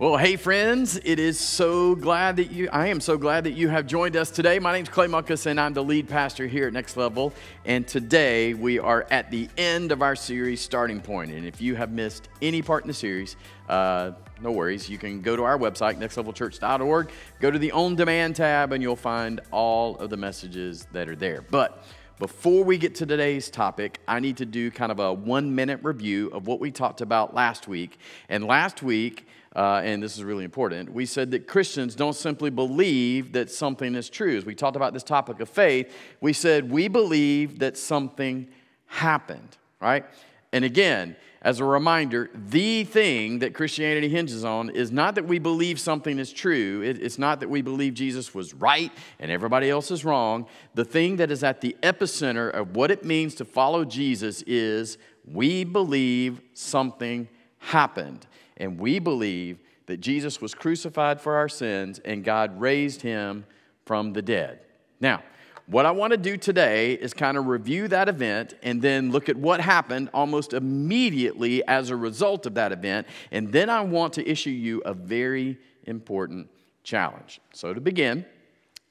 Well, hey friends, it is so glad that you, I am so glad that you have joined us today. My name is Clay Munkus and I'm the lead pastor here at Next Level. And today we are at the end of our series, Starting Point. And if you have missed any part in the series, uh, no worries. You can go to our website, nextlevelchurch.org, go to the On Demand tab, and you'll find all of the messages that are there. But before we get to today's topic, I need to do kind of a one minute review of what we talked about last week. And last week, uh, and this is really important, we said that Christians don't simply believe that something is true. As we talked about this topic of faith, we said we believe that something happened, right? And again, as a reminder, the thing that Christianity hinges on is not that we believe something is true. it's not that we believe Jesus was right and everybody else is wrong. The thing that is at the epicenter of what it means to follow Jesus is we believe something happened. And we believe that Jesus was crucified for our sins and God raised him from the dead. Now, what I want to do today is kind of review that event and then look at what happened almost immediately as a result of that event. And then I want to issue you a very important challenge. So, to begin,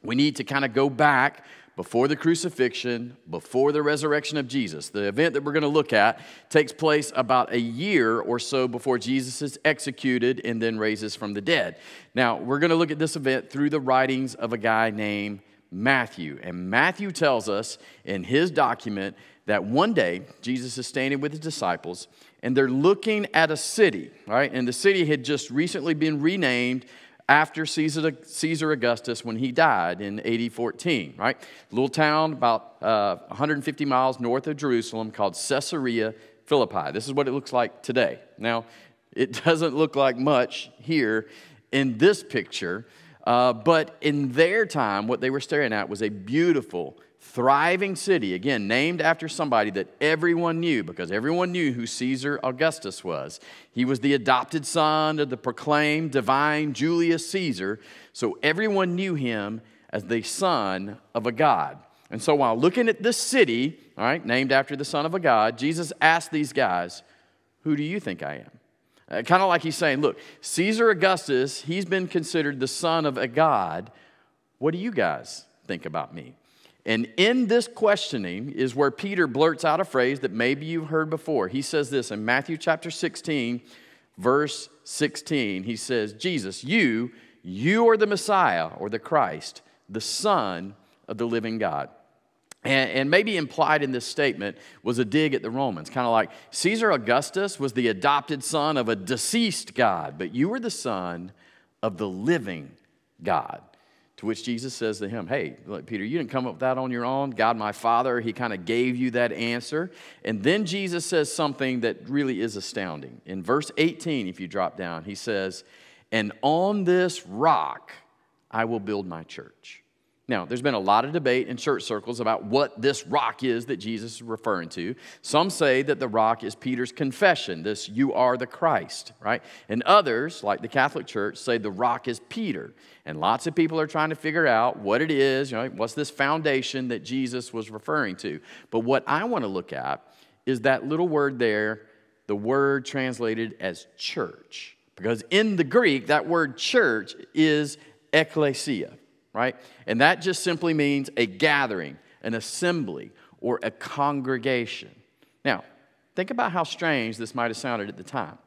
we need to kind of go back before the crucifixion, before the resurrection of Jesus. The event that we're going to look at takes place about a year or so before Jesus is executed and then raises from the dead. Now, we're going to look at this event through the writings of a guy named Matthew. And Matthew tells us in his document that one day Jesus is standing with his disciples and they're looking at a city, right? And the city had just recently been renamed after Caesar, Caesar Augustus when he died in AD 14, right? Little town about uh, 150 miles north of Jerusalem called Caesarea Philippi. This is what it looks like today. Now, it doesn't look like much here in this picture, uh, but in their time, what they were staring at was a beautiful, thriving city, again, named after somebody that everyone knew because everyone knew who Caesar Augustus was. He was the adopted son of the proclaimed divine Julius Caesar, so everyone knew him as the son of a god. And so while looking at this city, all right, named after the son of a god, Jesus asked these guys, Who do you think I am? Uh, kind of like he's saying, Look, Caesar Augustus, he's been considered the son of a god. What do you guys think about me? And in this questioning is where Peter blurts out a phrase that maybe you've heard before. He says this in Matthew chapter 16, verse 16. He says, Jesus, you, you are the Messiah or the Christ, the Son of the living God. And, and maybe implied in this statement was a dig at the Romans, kind of like Caesar Augustus was the adopted son of a deceased God, but you are the son of the living God. To which Jesus says to him, Hey, look, Peter, you didn't come up with that on your own. God, my Father, He kind of gave you that answer. And then Jesus says something that really is astounding. In verse 18, if you drop down, He says, And on this rock I will build my church. Now, there's been a lot of debate in church circles about what this rock is that Jesus is referring to. Some say that the rock is Peter's confession, this, you are the Christ, right? And others, like the Catholic Church, say the rock is Peter. And lots of people are trying to figure out what it is, you know, what's this foundation that Jesus was referring to. But what I want to look at is that little word there, the word translated as church. Because in the Greek, that word church is ecclesia right? And that just simply means a gathering, an assembly, or a congregation. Now, think about how strange this might have sounded at the time.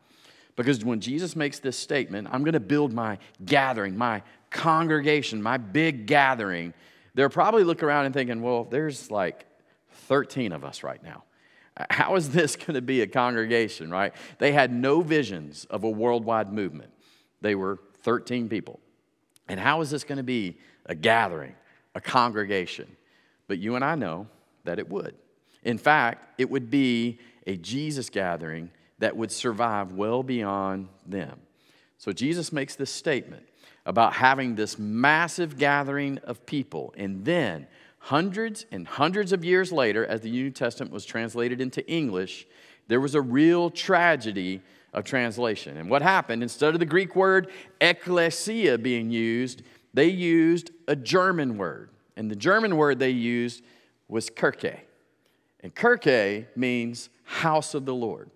Because when Jesus makes this statement, I'm going to build my gathering, my congregation, my big gathering, they're probably looking around and thinking, well, there's like 13 of us right now. How is this going to be a congregation, right? They had no visions of a worldwide movement. They were 13 people. And how is this going to be a gathering, a congregation. But you and I know that it would. In fact, it would be a Jesus gathering that would survive well beyond them. So Jesus makes this statement about having this massive gathering of people. And then, hundreds and hundreds of years later, as the New Testament was translated into English, there was a real tragedy of translation. And what happened, instead of the Greek word ecclesia being used, they used a German word. And the German word they used was Kirche. And Kirche means house of the Lord.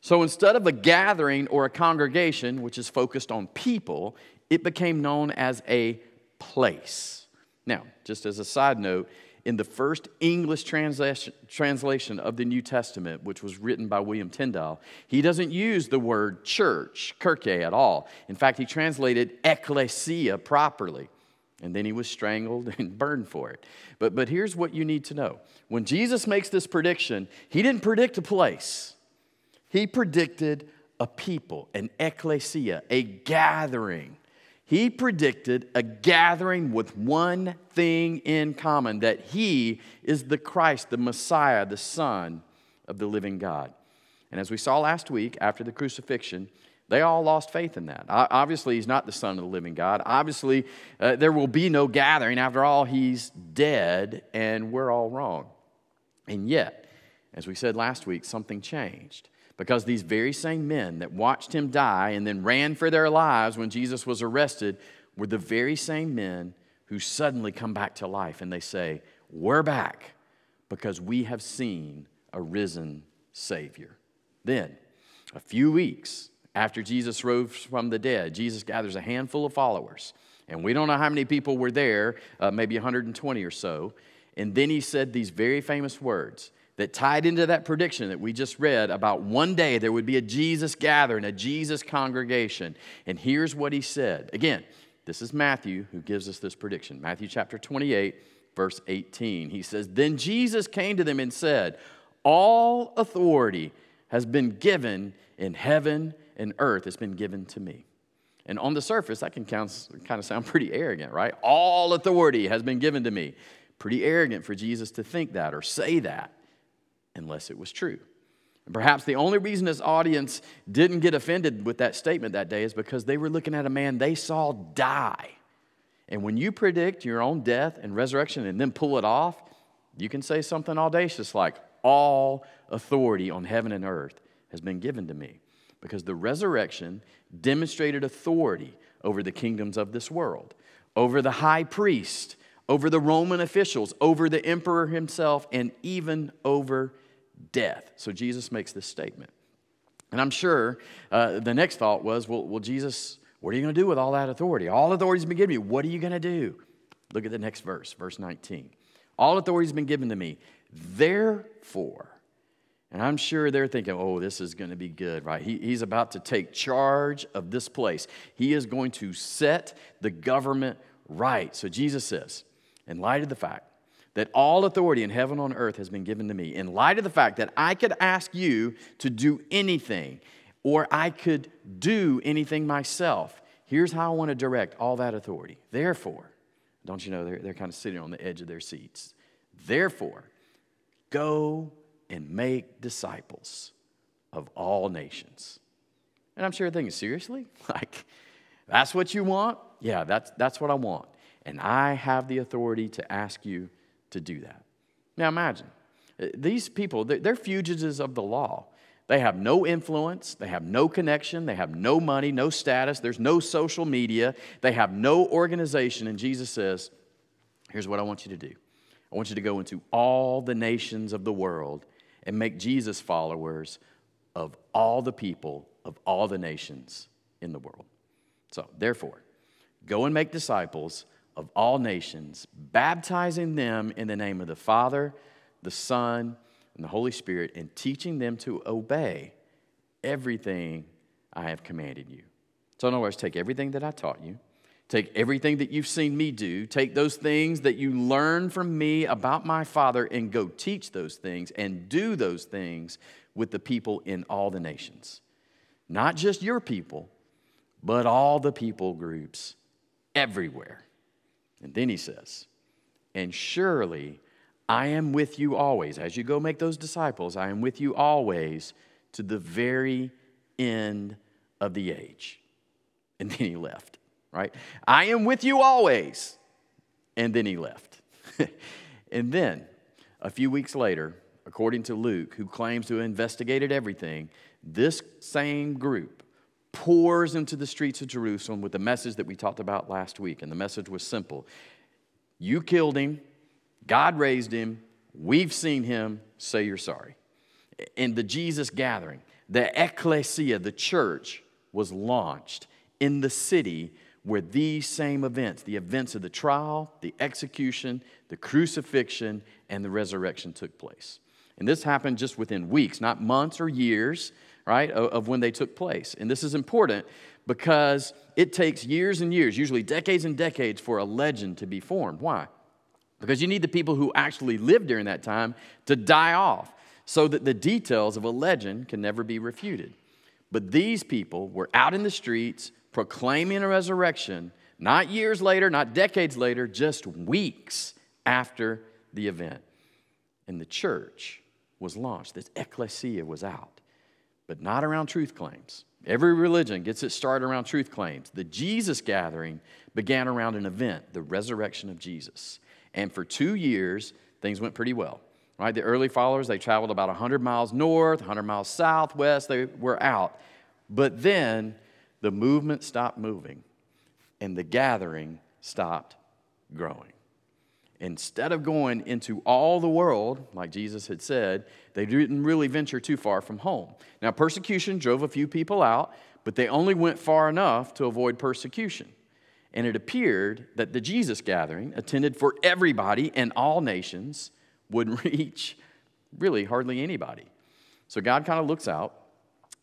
So instead of a gathering or a congregation, which is focused on people, it became known as a place. Now, just as a side note, in the first English translation, of the New Testament, which was written by William Tyndale, he doesn't use the word church, kirke, at all. In fact, he translated ecclesia properly. And then he was strangled and burned for it. But, but here's what you need to know when Jesus makes this prediction, he didn't predict a place. He predicted a people, an ecclesia, a gathering. He predicted a gathering with one thing in common that he is the Christ, the Messiah, the Son of the living God. And as we saw last week after the crucifixion, they all lost faith in that. Obviously, he's not the Son of the living God. Obviously, uh, there will be no gathering. After all, he's dead, and we're all wrong. And yet, as we said last week, something changed. Because these very same men that watched him die and then ran for their lives when Jesus was arrested were the very same men who suddenly come back to life and they say, We're back because we have seen a risen Savior. Then, a few weeks after Jesus rose from the dead, Jesus gathers a handful of followers. And we don't know how many people were there, uh, maybe 120 or so. And then he said these very famous words that tied into that prediction that we just read about one day there would be a Jesus gathering, a Jesus congregation. And here's what he said. Again, this is Matthew who gives us this prediction. Matthew chapter 28, verse 18. He says, Then Jesus came to them and said, All authority has been given in heaven and earth, has been given to me. And on the surface, that can kind of sound pretty arrogant, right? All authority has been given to me. Pretty arrogant for Jesus to think that or say that unless it was true. And perhaps the only reason his audience didn't get offended with that statement that day is because they were looking at a man they saw die. And when you predict your own death and resurrection and then pull it off, you can say something audacious like, All authority on heaven and earth has been given to me. Because the resurrection demonstrated authority over the kingdoms of this world, over the high priest, over the Roman officials, over the emperor himself, and even over death. So Jesus makes this statement. And I'm sure uh, the next thought was, well, well, Jesus, what are you going to do with all that authority? All authority has been given to you. What are you going to do? Look at the next verse, verse 19. All authority has been given to me. Therefore, and I'm sure they're thinking, oh, this is going to be good, right? He, he's about to take charge of this place. He is going to set the government right. So Jesus says, in light of the fact that all authority in heaven and on earth has been given to me, in light of the fact that I could ask you to do anything or I could do anything myself, here's how I want to direct all that authority. Therefore, don't you know, they're, they're kind of sitting on the edge of their seats. Therefore, go and make disciples of all nations. And I'm sure thinking, seriously? Like, that's what you want? Yeah, that's, that's what I want. And I have the authority to ask you to do that. Now imagine, uh, these people, they're fugitives of the law. They have no influence, they have no connection, they have no money, no status, there's no social media, they have no organization. And Jesus says, Here's what I want you to do I want you to go into all the nations of the world and make Jesus followers of all the people of all the nations in the world. So, therefore, go and make disciples of all nations, baptizing them in the name of the Father, the Son, and the Holy Spirit, and teaching them to obey everything I have commanded you. So, in other words, take everything that I taught you, take everything that you've seen me do, take those things that you learn from me about my Father, and go teach those things and do those things with the people in all the nations. Not just your people, but all the people groups everywhere. And then he says, And surely I am with you always. As you go make those disciples, I am with you always to the very end of the age. And then he left, right? I am with you always. And then he left. and then, a few weeks later, according to Luke, who claims to have investigated everything, this same group pours into the streets of Jerusalem with the message that we talked about last week. And the message was simple You killed him, God raised him, we've seen him, say you're sorry. And the Jesus gathering, the ecclesia, the church, was launched in the city where these same events, the events of the trial, the execution, the crucifixion, and the resurrection took place. And this happened just within weeks, not months or years, right, of, when they took place. And this is important because it takes years and years, usually decades and decades, for a legend to be formed. Why? Because you need the people who actually lived during that time to die off so that the details of a legend can never be refuted. But these people were out in the streets proclaiming a resurrection, not years later, not decades later, just weeks after the event. And the church was launched. This ecclesia was out, but not around truth claims. Every religion gets its start around truth claims. The Jesus gathering began around an event, the resurrection of Jesus. And for two years, things went pretty well. Right? The early followers, they traveled about 100 miles north, 100 miles southwest. They were out. But then the movement stopped moving and the gathering stopped growing. Instead of going into all the world, like Jesus had said, they didn't really venture too far from home. Now, persecution drove a few people out, but they only went far enough to avoid persecution. And it appeared that the Jesus gathering, attended for everybody and all nations, would reach really hardly anybody. So God kind of looks out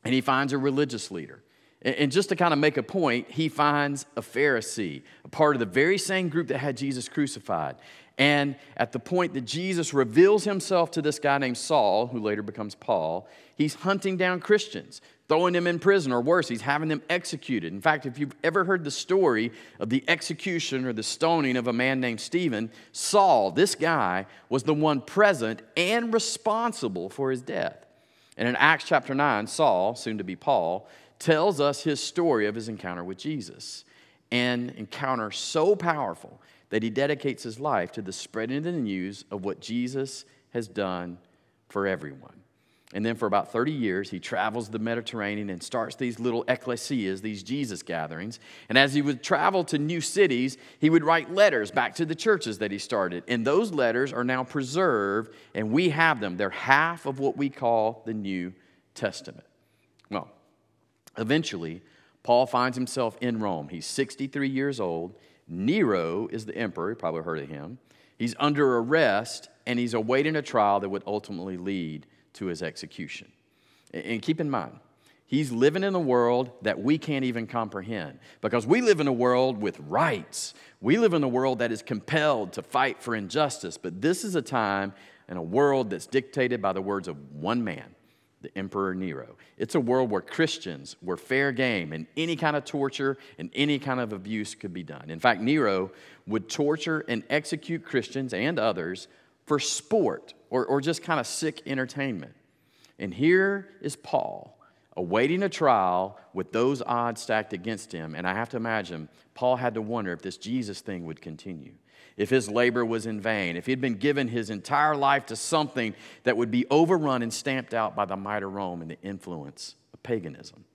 and he finds a religious leader. And just to kind of make a point, he finds a Pharisee, a part of the very same group that had Jesus crucified. And at the point that Jesus reveals himself to this guy named Saul, who later becomes Paul, he's hunting down Christians, throwing them in prison, or worse, he's having them executed. In fact, if you've ever heard the story of the execution or the stoning of a man named Stephen, Saul, this guy, was the one present and responsible for his death. And in Acts chapter 9, Saul, soon to be Paul, tells us his story of his encounter with Jesus. An encounter so powerful that he dedicates his life to the spreading of the news of what Jesus has done for everyone. And then for about 30 years, he travels the Mediterranean and starts these little ecclesias, these Jesus gatherings. And as he would travel to new cities, he would write letters back to the churches that he started. And those letters are now preserved, and we have them. They're half of what we call the New Testament. Well, eventually, Paul finds himself in Rome. He's 63 years old. Nero is the emperor, you probably heard of him. He's under arrest and he's awaiting a trial that would ultimately lead to his execution. And keep in mind, he's living in a world that we can't even comprehend because we live in a world with rights. We live in a world that is compelled to fight for injustice. But this is a time in a world that's dictated by the words of one man the Emperor Nero. It's a world where Christians were fair game and any kind of torture and any kind of abuse could be done. In fact, Nero would torture and execute Christians and others for sport or, or just kind of sick entertainment. And here is Paul awaiting a trial with those odds stacked against him. And I have to imagine Paul had to wonder if this Jesus thing would continue if his labor was in vain, if he'd been given his entire life to something that would be overrun and stamped out by the might of Rome and the influence of paganism.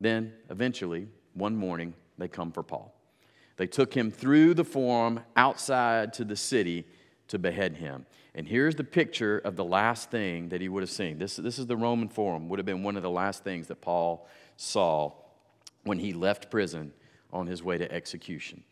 Then, eventually, one morning, they come for Paul. They took him through the forum outside to the city to behead him. And here's the picture of the last thing that he would have seen. This, this is the Roman Forum, would have been one of the last things that Paul saw when he left prison on his way to execution.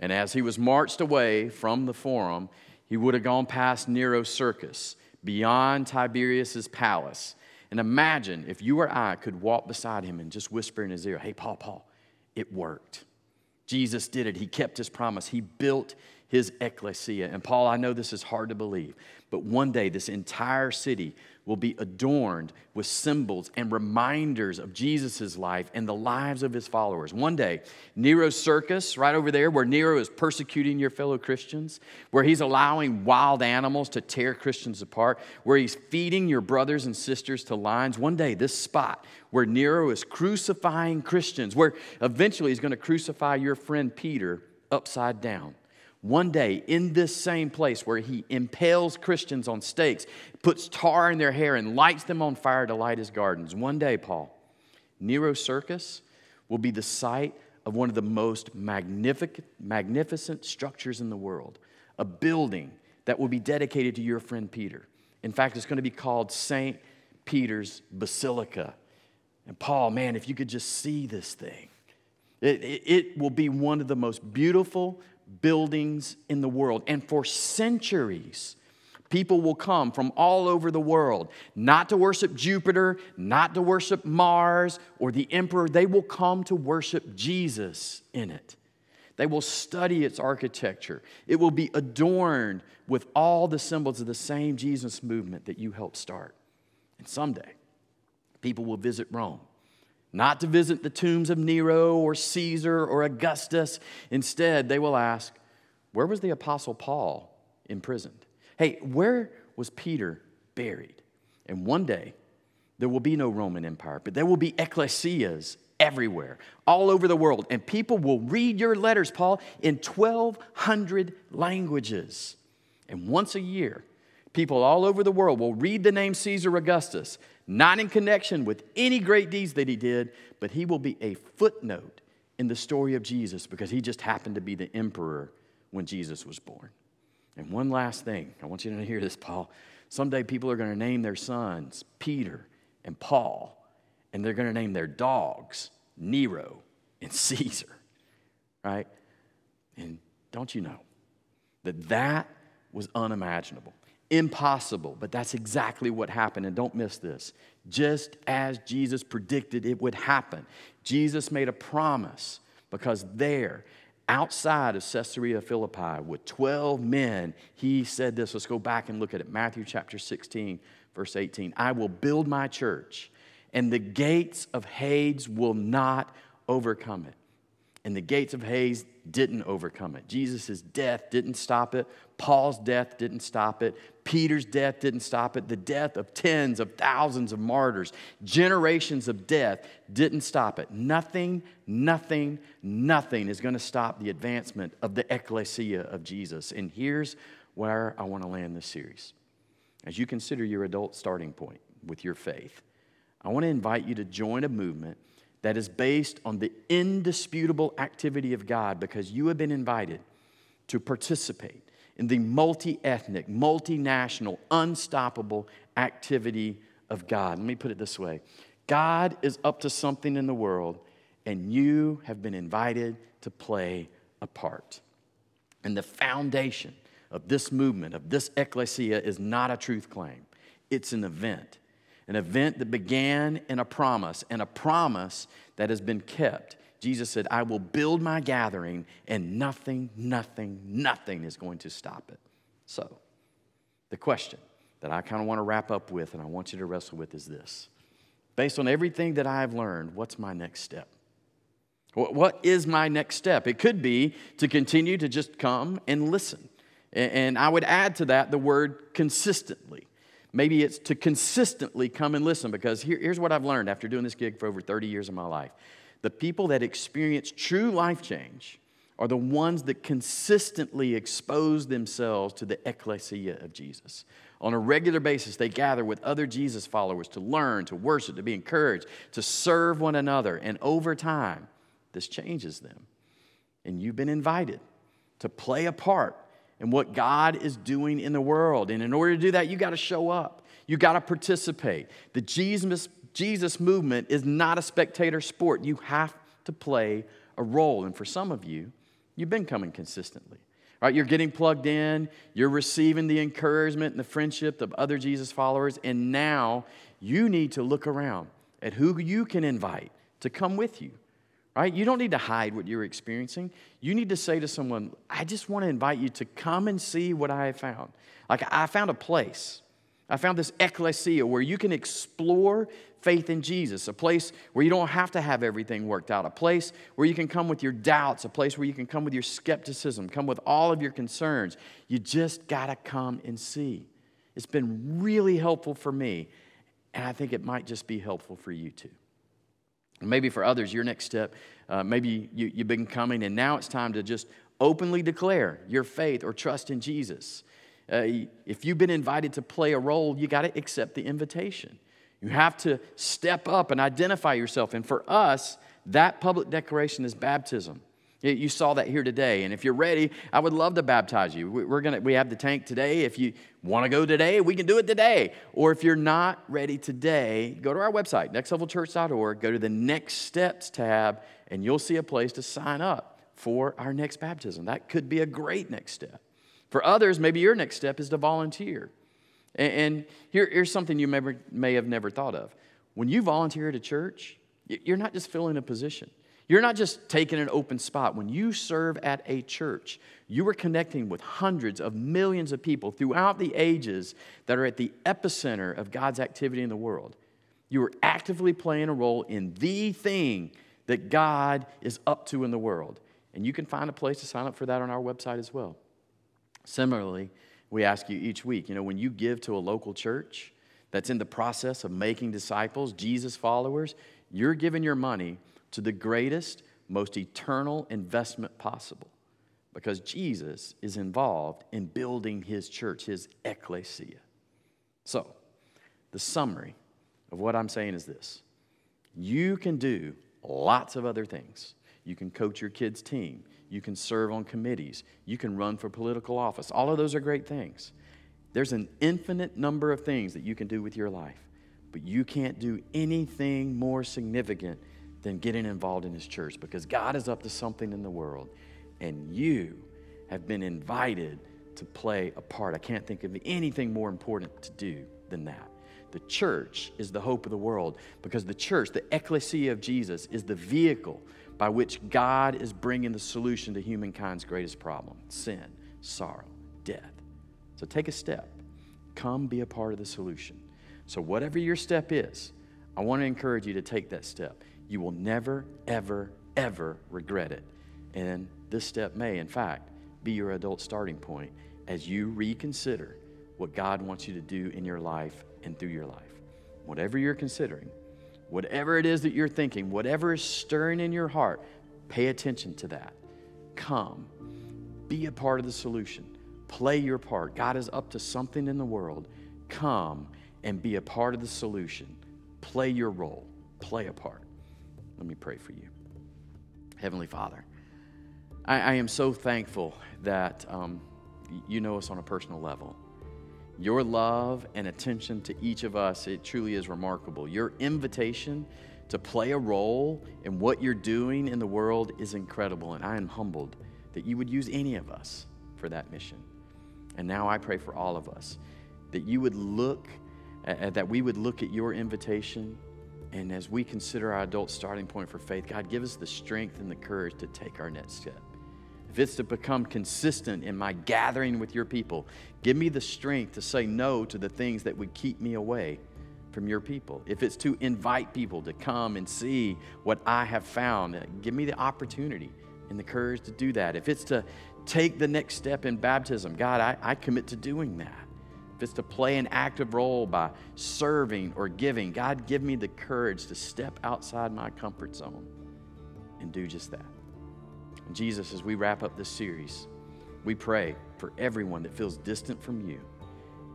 And as he was marched away from the forum, he would have gone past Nero's circus, beyond Tiberius's palace. And imagine if you or I could walk beside him and just whisper in his ear, Hey, Paul, Paul, it worked. Jesus did it. He kept his promise. He built his ecclesia. And Paul, I know this is hard to believe, but one day this entire city will be adorned with symbols and reminders of Jesus' life and the lives of his followers. One day, Nero's circus, right over there, where Nero is persecuting your fellow Christians, where he's allowing wild animals to tear Christians apart, where he's feeding your brothers and sisters to lions. One day, this spot where Nero is crucifying Christians, where eventually he's going to crucify your friend Peter upside down one day, in this same place where he impales Christians on stakes, puts tar in their hair, and lights them on fire to light his gardens, one day, Paul, Nero's Circus will be the site of one of the most magnificent, magnificent structures in the world, a building that will be dedicated to your friend Peter. In fact, it's going to be called St. Peter's basilica. And Paul, man, if you could just see this thing, it, it, it will be one of the most beautiful buildings in the world. And for centuries, people will come from all over the world, not to worship Jupiter, not to worship Mars or the emperor. They will come to worship Jesus in it. They will study its architecture. It will be adorned with all the symbols of the same Jesus movement that you helped start. And someday, people will visit Rome, not to visit the tombs of Nero or Caesar or Augustus. Instead, they will ask, Where was the Apostle Paul imprisoned? Hey, where was Peter buried? And one day, there will be no Roman Empire, but there will be ecclesias everywhere, all over the world. And people will read your letters, Paul, in 1,200 languages. And once a year, people all over the world will read the name Caesar Augustus, not in connection with any great deeds that he did, but he will be a footnote in the story of Jesus because he just happened to be the emperor when Jesus was born. And one last thing, I want you to hear this, Paul. Someday people are going to name their sons Peter and Paul, and they're going to name their dogs Nero and Caesar, right? And don't you know that that was unimaginable, impossible, but that's exactly what happened. And don't miss this. Just as Jesus predicted it would happen, Jesus made a promise because there, outside of Caesarea Philippi, with 12 men, he said this. Let's go back and look at it. Matthew chapter 16, verse 18. I will build my church, and the gates of Hades will not overcome it and the gates of Hades didn't overcome it. Jesus' death didn't stop it. Paul's death didn't stop it. Peter's death didn't stop it. The death of tens of thousands of martyrs, generations of death didn't stop it. Nothing, nothing, nothing is going to stop the advancement of the ecclesia of Jesus. And here's where I want to land this series. As you consider your adult starting point with your faith, I want to invite you to join a movement that is based on the indisputable activity of God because you have been invited to participate in the multi ethnic, multinational, unstoppable activity of God. Let me put it this way God is up to something in the world, and you have been invited to play a part. And the foundation of this movement, of this ecclesia, is not a truth claim, it's an event an event that began in a promise, and a promise that has been kept. Jesus said, I will build my gathering, and nothing, nothing, nothing is going to stop it. So, the question that I kind of want to wrap up with, and I want you to wrestle with, is this Based on everything that I've learned, what's my next step? What is my next step? It could be to continue to just come and listen. And I would add to that the word consistently. Maybe it's to consistently come and listen because here, here's what I've learned after doing this gig for over 30 years of my life. The people that experience true life change are the ones that consistently expose themselves to the ecclesia of Jesus. On a regular basis, they gather with other Jesus followers to learn, to worship, to be encouraged, to serve one another. And over time, this changes them. And you've been invited to play a part and what God is doing in the world. And in order to do that, you got to show up. You got to participate. The Jesus, Jesus movement is not a spectator sport. You have to play a role. And for some of you, you've been coming consistently. Right? You're getting plugged in, you're receiving the encouragement and the friendship of other Jesus followers, and now you need to look around at who you can invite to come with you right? You don't need to hide what you're experiencing. You need to say to someone, I just want to invite you to come and see what I have found. Like, I found a place. I found this ecclesia where you can explore faith in Jesus, a place where you don't have to have everything worked out, a place where you can come with your doubts, a place where you can come with your skepticism, come with all of your concerns. You just got to come and see. It's been really helpful for me, and I think it might just be helpful for you too. Maybe for others, your next step, uh, maybe you, you've been coming and now it's time to just openly declare your faith or trust in Jesus. Uh, if you've been invited to play a role, you got to accept the invitation. You have to step up and identify yourself. And for us, that public declaration is baptism. You saw that here today. And if you're ready, I would love to baptize you. We're gonna, we have the tank today. If you want to go today, we can do it today. Or if you're not ready today, go to our website, nextlevelchurch.org, go to the Next Steps tab, and you'll see a place to sign up for our next baptism. That could be a great next step. For others, maybe your next step is to volunteer. And, here, here's something you may, may have never thought of. When you volunteer at a church, you're not just filling a position. You're not just taking an open spot. When you serve at a church, you are connecting with hundreds of millions of people throughout the ages that are at the epicenter of God's activity in the world. You are actively playing a role in the thing that God is up to in the world. And you can find a place to sign up for that on our website as well. Similarly, we ask you each week, you know, when you give to a local church that's in the process of making disciples, Jesus followers, you're giving your money to the greatest, most eternal investment possible because Jesus is involved in building his church, his ecclesia. So, the summary of what I'm saying is this you can do lots of other things. You can coach your kids' team, you can serve on committees, you can run for political office. All of those are great things. There's an infinite number of things that you can do with your life, but you can't do anything more significant than getting involved in His church because God is up to something in the world and you have been invited to play a part. I can't think of anything more important to do than that. The church is the hope of the world because the church, the ecclesia of Jesus, is the vehicle by which God is bringing the solution to humankind's greatest problem sin, sorrow, death. So take a step. Come be a part of the solution. So, whatever your step is, I want to encourage you to take that step. You will never, ever, ever regret it. And this step may, in fact, be your adult starting point as you reconsider what God wants you to do in your life and through your life. Whatever you're considering, whatever it is that you're thinking, whatever is stirring in your heart, pay attention to that. Come, be a part of the solution, play your part. God is up to something in the world. Come and be a part of the solution. Play your role, play a part. Let me pray for you. Heavenly Father, I, I am so thankful that um, you know us on a personal level. Your love and attention to each of us, it truly is remarkable. Your invitation to play a role in what you're doing in the world is incredible, and I am humbled that you would use any of us for that mission. And now I pray for all of us that you would look, uh, that we would look at your invitation and as we consider our adult starting point for faith, God, give us the strength and the courage to take our next step. If it's to become consistent in my gathering with your people, give me the strength to say no to the things that would keep me away from your people. If it's to invite people to come and see what I have found, give me the opportunity and the courage to do that. If it's to take the next step in baptism, God, I, I commit to doing that it's to play an active role by serving or giving, God, give me the courage to step outside my comfort zone and do just that. And Jesus, as we wrap up this series, we pray for everyone that feels distant from you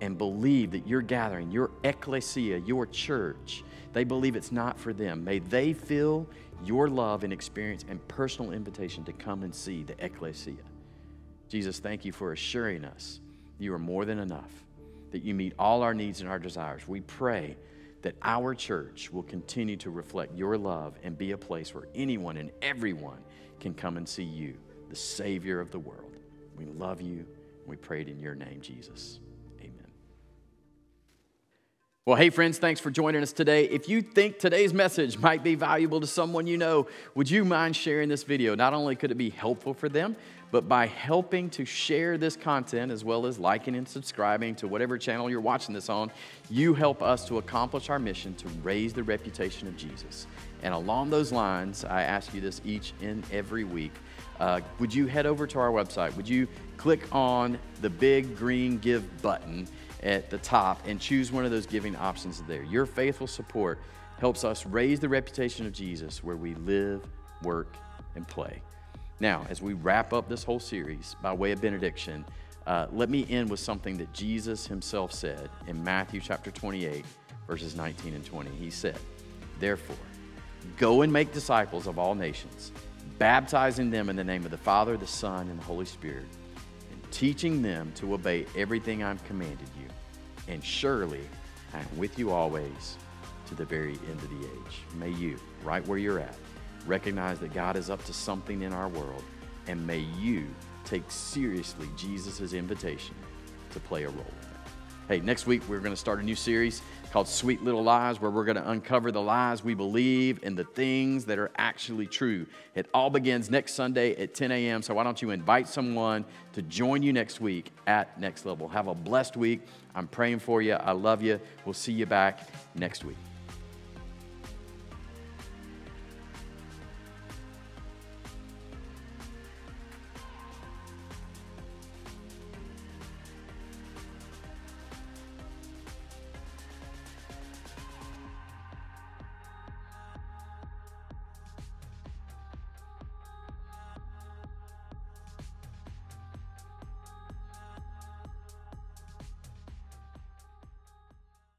and believe that your gathering, your ecclesia, your church, they believe it's not for them. May they feel your love and experience and personal invitation to come and see the ecclesia. Jesus, thank you for assuring us you are more than enough that you meet all our needs and our desires. We pray that our church will continue to reflect your love and be a place where anyone and everyone can come and see you, the Savior of the world. We love you. We pray it in your name, Jesus. Amen. Well, hey, friends, thanks for joining us today. If you think today's message might be valuable to someone you know, would you mind sharing this video? Not only could it be helpful for them, but by helping to share this content as well as liking and subscribing to whatever channel you're watching this on, you help us to accomplish our mission to raise the reputation of Jesus. And along those lines, I ask you this each and every week. Uh, would you head over to our website? Would you click on the big green give button at the top and choose one of those giving options there? Your faithful support helps us raise the reputation of Jesus where we live, work, and play. Now, as we wrap up this whole series by way of benediction, uh, let me end with something that Jesus himself said in Matthew chapter 28, verses 19 and 20. He said, Therefore, go and make disciples of all nations baptizing them in the name of the Father, the Son, and the Holy Spirit, and teaching them to obey everything I've commanded you. And surely I am with you always to the very end of the age. May you, right where you're at, recognize that God is up to something in our world, and may you take seriously Jesus' invitation to play a role. Hey, next week we're going to start a new series called Sweet Little Lies, where we're going to uncover the lies we believe and the things that are actually true. It all begins next Sunday at 10 a.m. So why don't you invite someone to join you next week at Next Level? Have a blessed week. I'm praying for you. I love you. We'll see you back next week.